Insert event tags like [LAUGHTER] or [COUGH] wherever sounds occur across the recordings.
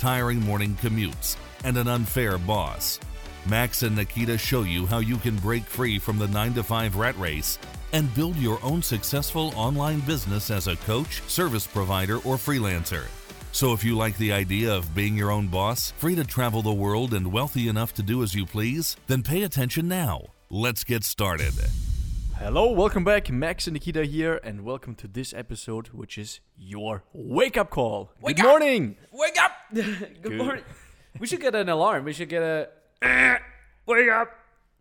tiring morning commutes, and an unfair boss? Max and Nikita show you how you can break free from the 9 to 5 rat race and build your own successful online business as a coach, service provider, or freelancer. So, if you like the idea of being your own boss, free to travel the world, and wealthy enough to do as you please, then pay attention now. Let's get started. Hello, welcome back. Max and Nikita here, and welcome to this episode, which is your wake up call. Wake Good up! morning. Wake up! [LAUGHS] Good, morning. We should get an alarm. We should get a [LAUGHS] wake up.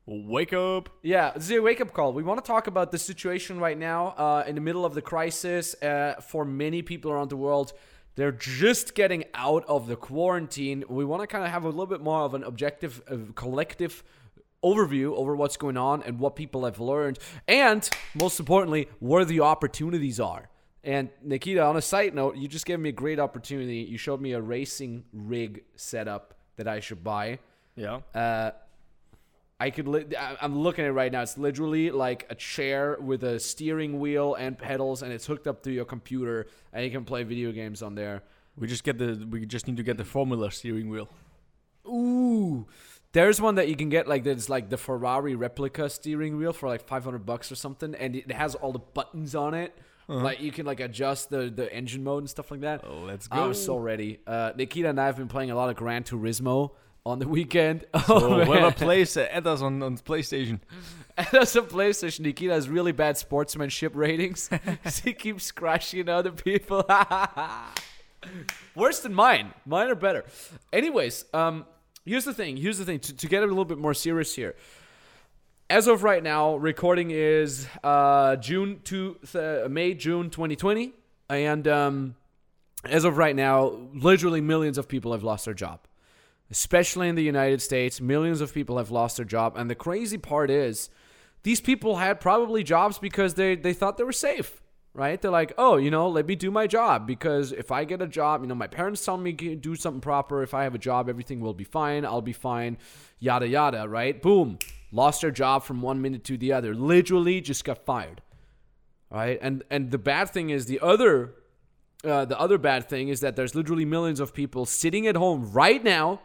Wake up. Yeah, this is a wake up call. We want to talk about the situation right now uh, in the middle of the crisis uh, for many people around the world. They're just getting out of the quarantine. We want to kind of have a little bit more of an objective, uh, collective overview over what's going on and what people have learned, and most importantly, where the opportunities are. And Nikita, on a side note, you just gave me a great opportunity. You showed me a racing rig setup that I should buy. Yeah. Uh, I could. Li- I'm looking at it right now. It's literally like a chair with a steering wheel and pedals, and it's hooked up to your computer, and you can play video games on there. We just get the. We just need to get the Formula steering wheel. Ooh, there's one that you can get like that's like the Ferrari replica steering wheel for like 500 bucks or something, and it has all the buttons on it. Like you can like adjust the the engine mode and stuff like that. Oh, let's go! I'm so ready. Uh, Nikita and I have been playing a lot of Gran Turismo on the weekend. [LAUGHS] So Oh, whoever man. plays uh, at us on, on PlayStation. [LAUGHS] As a PlayStation, Nikita has really bad sportsmanship ratings. [LAUGHS] he keeps crashing other people. Worse than mine. Mine are better. Anyways, um, here's the thing. Here's the thing. To, to get a little bit more serious here. As of right now, recording is uh, June to th- May June 2020, and um, as of right now, literally millions of people have lost their job especially in the United States. Millions of people have lost their job. And the crazy part is, these people had probably jobs because they, they thought they were safe, right? They're like, oh, you know, let me do my job because if I get a job, you know, my parents tell me do something proper. If I have a job, everything will be fine. I'll be fine, yada, yada, right? Boom. Lost their job from one minute to the other. Literally just got fired, right? And and the bad thing is the other uh, the other bad thing is that there's literally millions of people sitting at home right now,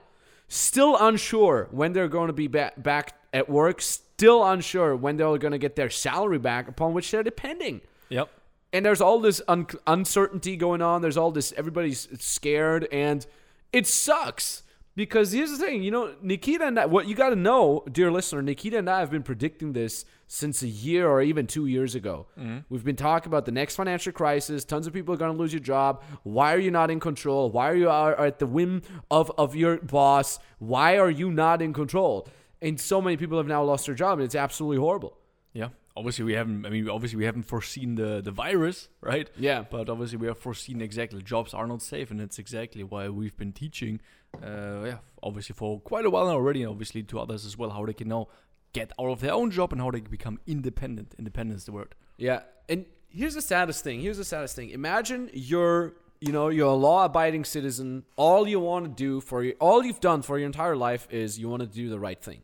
still unsure when they're going to be ba- back at work, still unsure when they're going to get their salary back, upon which they're depending. Yep. And there's all this un- uncertainty going on. There's all this, everybody's scared, and it sucks. Because here's the thing, you know, Nikita and I, what you got to know, dear listener, Nikita and I have been predicting this since a year or even two years ago. Mm-hmm. We've been talking about the next financial crisis. Tons of people are going to lose your job. Why are you not in control? Why are you are at the whim of, of your boss? Why are you not in control? And so many people have now lost their job, and it's absolutely horrible. Yeah. Obviously, we haven't. I mean, obviously, we haven't foreseen the the virus, right? Yeah. But obviously, we have foreseen exactly jobs are not safe, and it's exactly why we've been teaching. Uh, yeah, obviously for quite a while already, obviously to others as well, how they can now get out of their own job and how they can become independent. Independent is the word. Yeah, and here's the saddest thing. Here's the saddest thing. Imagine you're, you know, you're a law-abiding citizen. All you want to do for your, all you've done for your entire life is you want to do the right thing.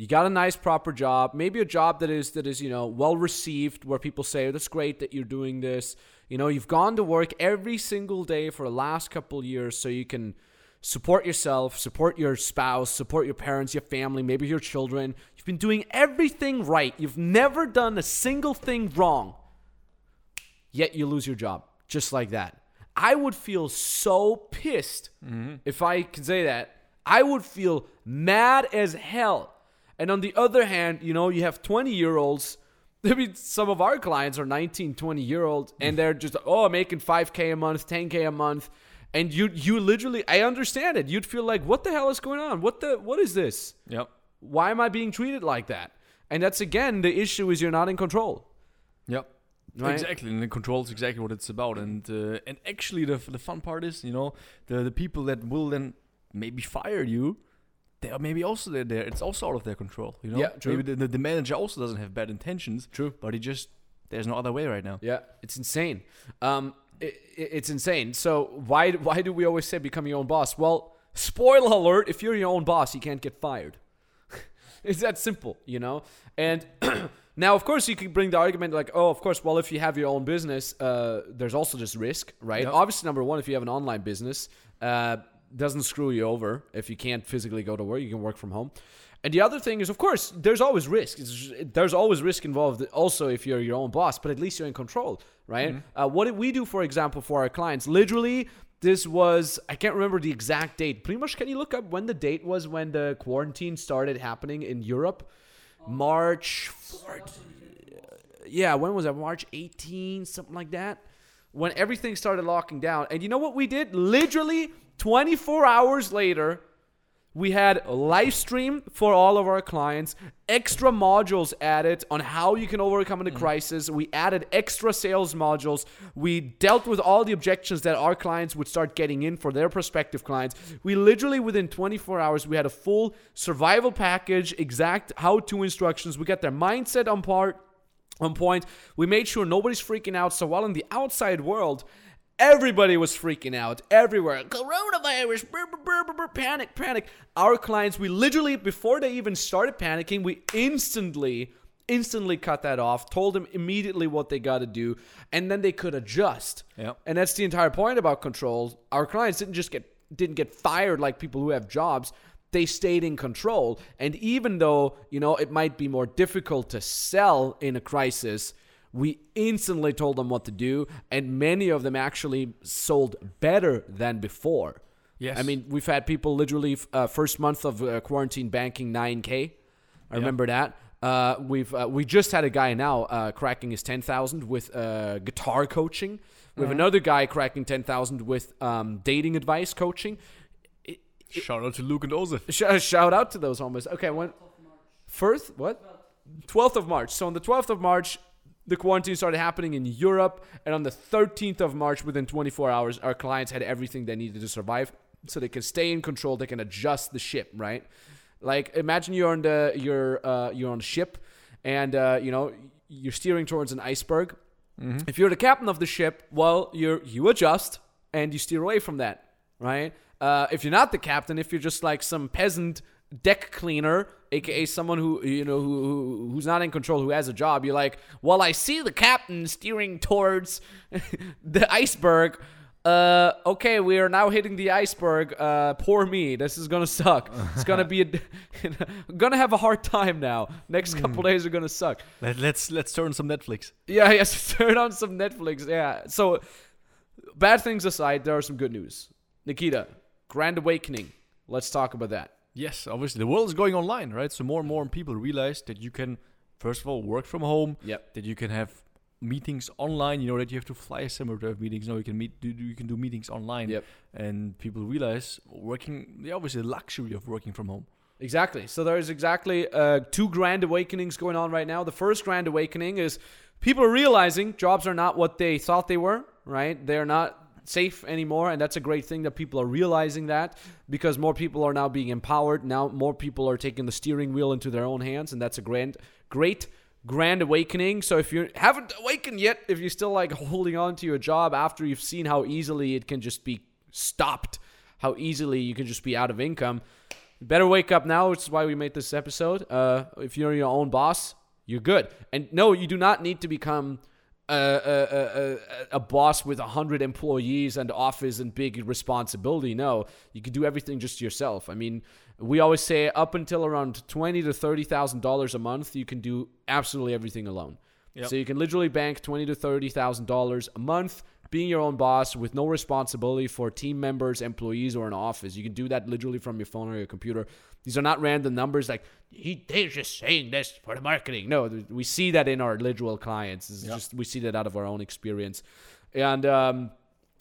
You got a nice, proper job. Maybe a job that is that is you know well received, where people say oh, that's great that you're doing this. You know, you've gone to work every single day for the last couple years, so you can support yourself, support your spouse, support your parents, your family, maybe your children. You've been doing everything right. You've never done a single thing wrong. Yet you lose your job just like that. I would feel so pissed mm-hmm. if I could say that. I would feel mad as hell. And on the other hand, you know, you have 20 year olds. [LAUGHS] I mean, some of our clients are 19, 20 year olds, and they're just, oh, making 5K a month, 10K a month. And you, you literally, I understand it. You'd feel like, what the hell is going on? What the, what is this? Yep. Why am I being treated like that? And that's again, the issue is you're not in control. Yep. Right. Exactly, and the control is exactly what it's about. And uh, and actually, the the fun part is, you know, the the people that will then maybe fire you, they are maybe also they're there. It's also out of their control. You know. Yeah, true. Maybe the, the, manager also doesn't have bad intentions. True. But he just there's no other way right now. Yeah, it's insane. Um, it, it- it's insane. So why why do we always say become your own boss? Well, spoiler alert: if you're your own boss, you can't get fired. [LAUGHS] it's that simple, you know. And [CLEARS THROAT] now, of course, you can bring the argument like, oh, of course. Well, if you have your own business, uh, there's also just risk, right? Yeah. Obviously, number one, if you have an online business, uh, doesn't screw you over. If you can't physically go to work, you can work from home. And the other thing is, of course, there's always risk. There's always risk involved. Also, if you're your own boss, but at least you're in control, right? Uh, what did we do, for example, for our clients? Literally, this was I can't remember the exact date. Pretty much, can you look up when the date was when the quarantine started happening in Europe? March 4th. Yeah, when was that? March 18, something like that. When everything started locking down. And you know what we did? Literally 24 hours later, we had a live stream for all of our clients, extra modules added on how you can overcome the mm. crisis. We added extra sales modules. We dealt with all the objections that our clients would start getting in for their prospective clients. We literally, within 24 hours, we had a full survival package, exact how to instructions. We got their mindset on part on point. We made sure nobody's freaking out. So while in the outside world, everybody was freaking out everywhere. Coronavirus, brr, brr, brr, panic, panic. Our clients, we literally, before they even started panicking, we instantly, instantly cut that off, told them immediately what they got to do, and then they could adjust. Yep. And that's the entire point about control. Our clients didn't just get didn't get fired like people who have jobs. They stayed in control. And even though, you know, it might be more difficult to sell in a crisis, we instantly told them what to do, and many of them actually sold better than before. Yes. I mean, we've had people literally uh, first month of uh, quarantine banking 9k. I remember that. Uh, we've uh, we just had a guy now uh, cracking his 10,000 with uh, guitar coaching. We have another guy cracking 10,000 with um, dating advice coaching. Shout out to Luke and Joseph. Sh- shout out to those homies. Okay, when first what? 12th of March. So on the 12th of March, the quarantine started happening in Europe, and on the 13th of March, within 24 hours, our clients had everything they needed to survive, so they can stay in control. They can adjust the ship, right? Like imagine you're on the you're uh, you're on a ship, and uh, you know you're steering towards an iceberg. If you're the captain of the ship, well, you you adjust and you steer away from that, right? Uh, if you're not the captain, if you're just like some peasant deck cleaner, aka someone who you know who, who who's not in control, who has a job, you're like, well, I see the captain steering towards [LAUGHS] the iceberg. Uh, okay, we are now hitting the iceberg. Uh, poor me. This is gonna suck. It's gonna be a, [LAUGHS] gonna have a hard time now. Next couple days are gonna suck. Let, let's let's turn some Netflix. Yeah, [LAUGHS] yes, turn on some Netflix. Yeah. So, bad things aside, there are some good news. Nikita, Grand Awakening. Let's talk about that. Yes, obviously the world is going online, right? So more and more people realize that you can, first of all, work from home. Yep. That you can have meetings online. You know that you have to fly somewhere to have meetings. No, you can meet. Do, you can do meetings online. Yep. And people realize working. Yeah, obviously the luxury of working from home. Exactly. So there's exactly uh, two grand awakenings going on right now. The first grand awakening is people are realizing jobs are not what they thought they were. Right? They're not safe anymore, and that's a great thing that people are realizing that because more people are now being empowered. Now more people are taking the steering wheel into their own hands, and that's a grand, great. Grand awakening. So if you haven't awakened yet, if you're still like holding on to your job after you've seen how easily it can just be stopped, how easily you can just be out of income, better wake up now, which is why we made this episode. Uh, if you're your own boss, you're good. And no, you do not need to become a, a, a, a- a boss with 100 employees and office and big responsibility. No, you can do everything just yourself. I mean, we always say up until around twenty to thirty thousand dollars a month, you can do absolutely everything alone. Yep. So you can literally bank twenty to thirty thousand dollars a month, being your own boss with no responsibility for team members, employees, or an office. You can do that literally from your phone or your computer. These are not random numbers like he they're just saying this for the marketing. No, we see that in our literal clients. It's Yep. just we see that out of our own experience, and um,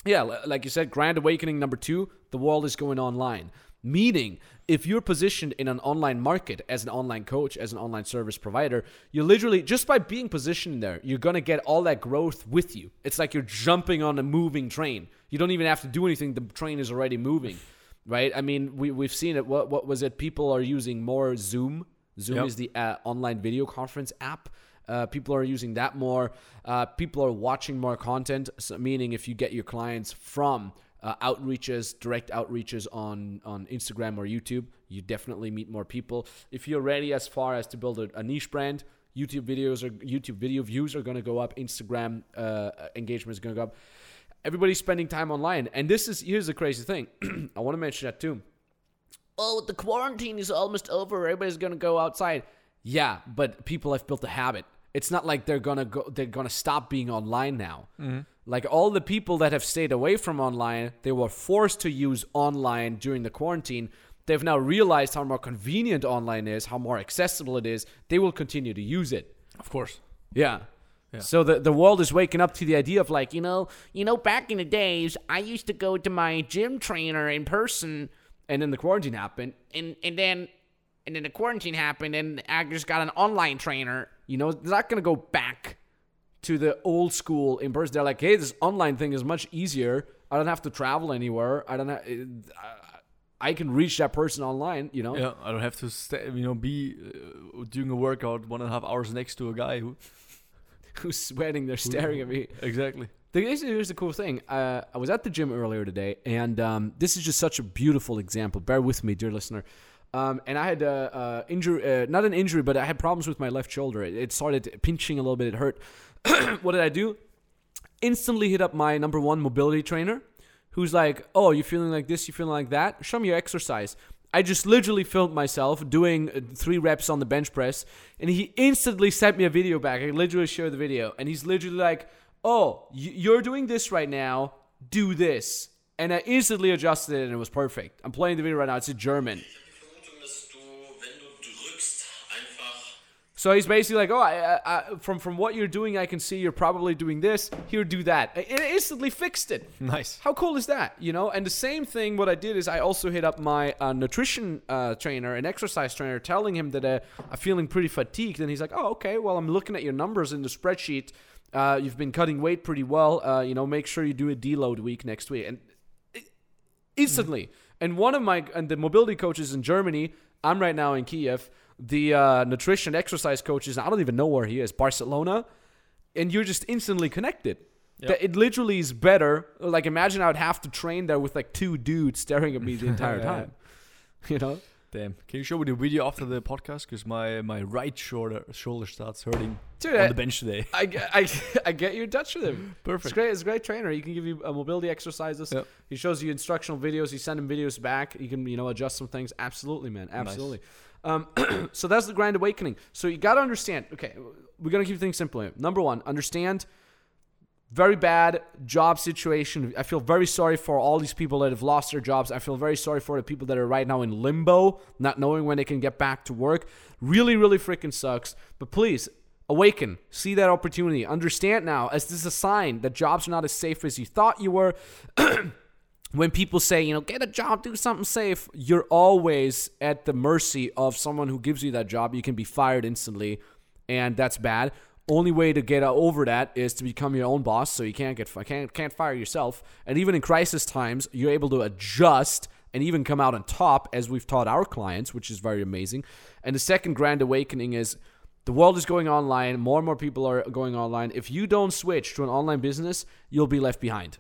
yeah, like you said, Grand Awakening number two, the world is going online. Meaning, if you're positioned in an online market as an online coach, as an online service provider, you literally, just by being positioned there, you're going to get all that growth with you. It's like you're jumping on a moving train. You don't even have to do anything, the train is already moving. [LAUGHS] right? I mean, we we've seen it. What what was it? People are using more Zoom. Zoom Yep. is the uh, online video conference app. Uh, people are using that more. Uh, people are watching more content. So meaning, if you get your clients from uh, outreaches, direct outreaches on on Instagram or YouTube, you definitely meet more people. If you're ready as far as to build a, a niche brand, YouTube videos or YouTube video views are going to go up. Instagram uh, engagement is going to go up. Everybody's spending time online, and this is here's the crazy thing. [CLEARS THROAT] I want to mention that too oh, the quarantine is almost over. Everybody's gonna go outside. Yeah, but people have built a habit. It's not like they're gonna go. They're gonna stop being online now. Like all the people that have stayed away from online, they were forced to use online during the quarantine. They've now realized how more convenient online is, how more accessible it is. They will continue to use it. Of course. Yeah. Yeah. So the the world is waking up to the idea of like, you know, you know, back in the days, I used to go to my gym trainer in person, and then the quarantine happened, and and then and then the quarantine happened and I just got an online trainer. you know, they're not gonna go back to the old school in person. They're like, hey, this online thing is much easier. I don't have to travel anywhere. I don't. Have, I can reach that person online. You know. Yeah, I don't have to, sta you know, be uh, doing a workout one and a half hours next to a guy who. [LAUGHS] Who's sweating? They're staring at me. Exactly. The, here's, here's the cool thing. Uh, I was at the gym earlier today, and um, this is just such a beautiful example. Bear with me, dear listener. Um, and I had a uh, uh, injury, uh, not an injury, but I had problems with my left shoulder. It, it started pinching a little bit. It hurt. [CLEARS THROAT] what did I do? Instantly hit up my number one mobility trainer, who's like, "Oh, you feeling like this? You feeling like that? Show me your exercise." I just literally filmed myself doing uh, three reps on the bench press, and he instantly sent me a video back. I literally shared the video, and he's literally like, "Oh, you're doing this right now. Do this." And I instantly adjusted it, and it was perfect. I'm playing the video right now. It's in German. So he's basically like, "Oh, I, I, from from what you're doing, I can see you're probably doing this. Here, do that." It instantly fixed it. [LAUGHS] Nice. How cool is that? You know, and the same thing. What I did is I also hit up my uh, nutrition uh, trainer and exercise trainer, telling him that uh, I'm feeling pretty fatigued, and he's like, "Oh, okay. Well, I'm looking at your numbers in the spreadsheet. Uh, you've been cutting weight pretty well. Uh, you know, make sure you do a deload week next week." And it- instantly, and one of my and the mobility coaches in Germany, I'm right now in Kiev. The uh, nutrition exercise coaches, I don't even know where he is, Barcelona, and you're just instantly connected. That it literally is better. Like imagine I would have to train there with like two dudes staring at me the [LAUGHS] entire time. [LAUGHS] You know? Damn. Can you show me the video after the podcast? Because my, my right shoulder shoulder starts hurting Dude, on I- the bench today. I, get- I, I get you in touch with him. [LAUGHS] Perfect. It's great. It's a great trainer. He can give you uh, mobility exercises. Yep. He shows you instructional videos. You send him videos back. You can you know adjust some things. Absolutely, man. Absolutely. Um, [CLEARS THROAT] so that's the grand awakening. So you got to understand. Okay, we're gonna keep things simple. Here. Number one, understand. Very bad job situation. I feel very sorry for all these people that have lost their jobs. I feel very sorry for the people that are right now in limbo, not knowing when they can get back to work. Really, really freaking sucks. But please, awaken. See that opportunity. Understand now, as this is a sign that jobs are not as safe as you thought you were. [CLEARS THROAT] when people say, you know, get a job, do something safe, you're always at the mercy of someone who gives you that job. You can be fired instantly, and that's bad. Only way to get over that is to become your own boss, so you can't get can't can't fire yourself. And even in crisis times, you're able to adjust and even come out on top, as we've taught our clients, which is very amazing. And the second grand awakening is the world is going online. More and more people are going online. If you don't switch to an online business, you'll be left behind.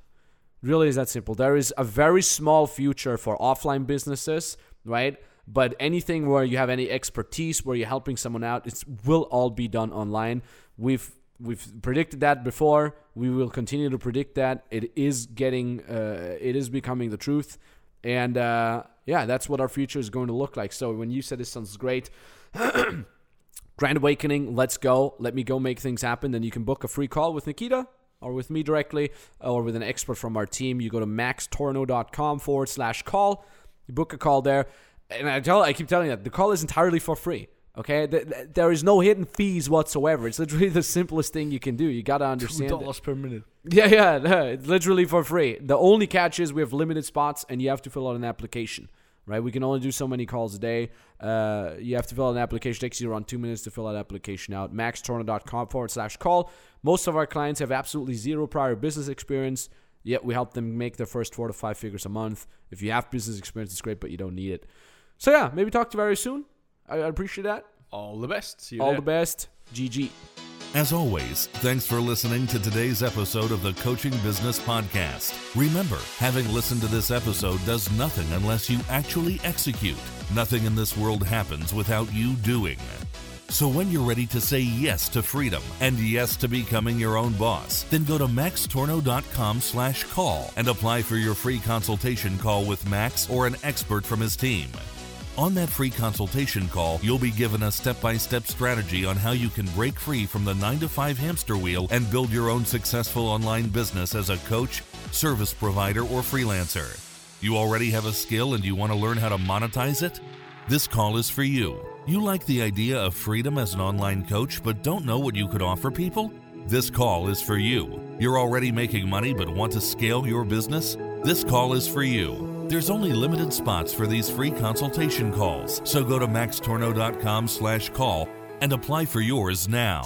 Really is that simple. There is a very small future for offline businesses, right? But anything where you have any expertise, where you're helping someone out, it will all be done online. We've we've predicted that before. We will continue to predict that. It is getting, uh, it is becoming the truth, and uh, yeah, that's what our future is going to look like. So when you said this sounds great, [CLEARS THROAT] Grand Awakening, let's go. Let me go make things happen. Then you can book a free call with Nikita or with me directly uh, or with an expert from our team. You go to maxtorno.com forward slash call. You book a call there. And I tell I keep telling you that the call is entirely for free. Okay, Th- th- there is no hidden fees whatsoever. It's literally [LAUGHS] the simplest thing you can do. You gotta understand. it. dollars per minute. Yeah, yeah, [LAUGHS] it's literally for free. The only catch is we have limited spots and you have to fill out an application, right? We can only do so many calls a day. Uh, you have to fill out an application. It takes you around two minutes to fill out an application out. maxtorno.com forward slash call. Most of our clients have absolutely zero prior business experience. Yet we help them make their first four to five figures a month. If you have business experience, it's great, but you don't need it. So yeah, maybe talk to you very soon. I, I appreciate that. All the best. See you All there. the best. GG. As always, thanks for listening to today's episode of the Coaching Business Podcast. Remember, having listened to this episode does nothing unless you actually execute. Nothing in this world happens without you doing. So when you're ready to say yes to freedom and yes to becoming your own boss, then go to maxtorno.com slash call and apply for your free consultation call with Max or an expert from his team. On that free consultation call, you'll be given a step by step strategy on how you can break free from the 9 to 5 hamster wheel and build your own successful online business as a coach, service provider, or freelancer. You already have a skill and you want to learn how to monetize it? This call is for you. You like the idea of freedom as an online coach but don't know what you could offer people? This call is for you. You're already making money but want to scale your business? This call is for you. There's only limited spots for these free consultation calls, so go to maxtorno.com slash call and apply for yours now.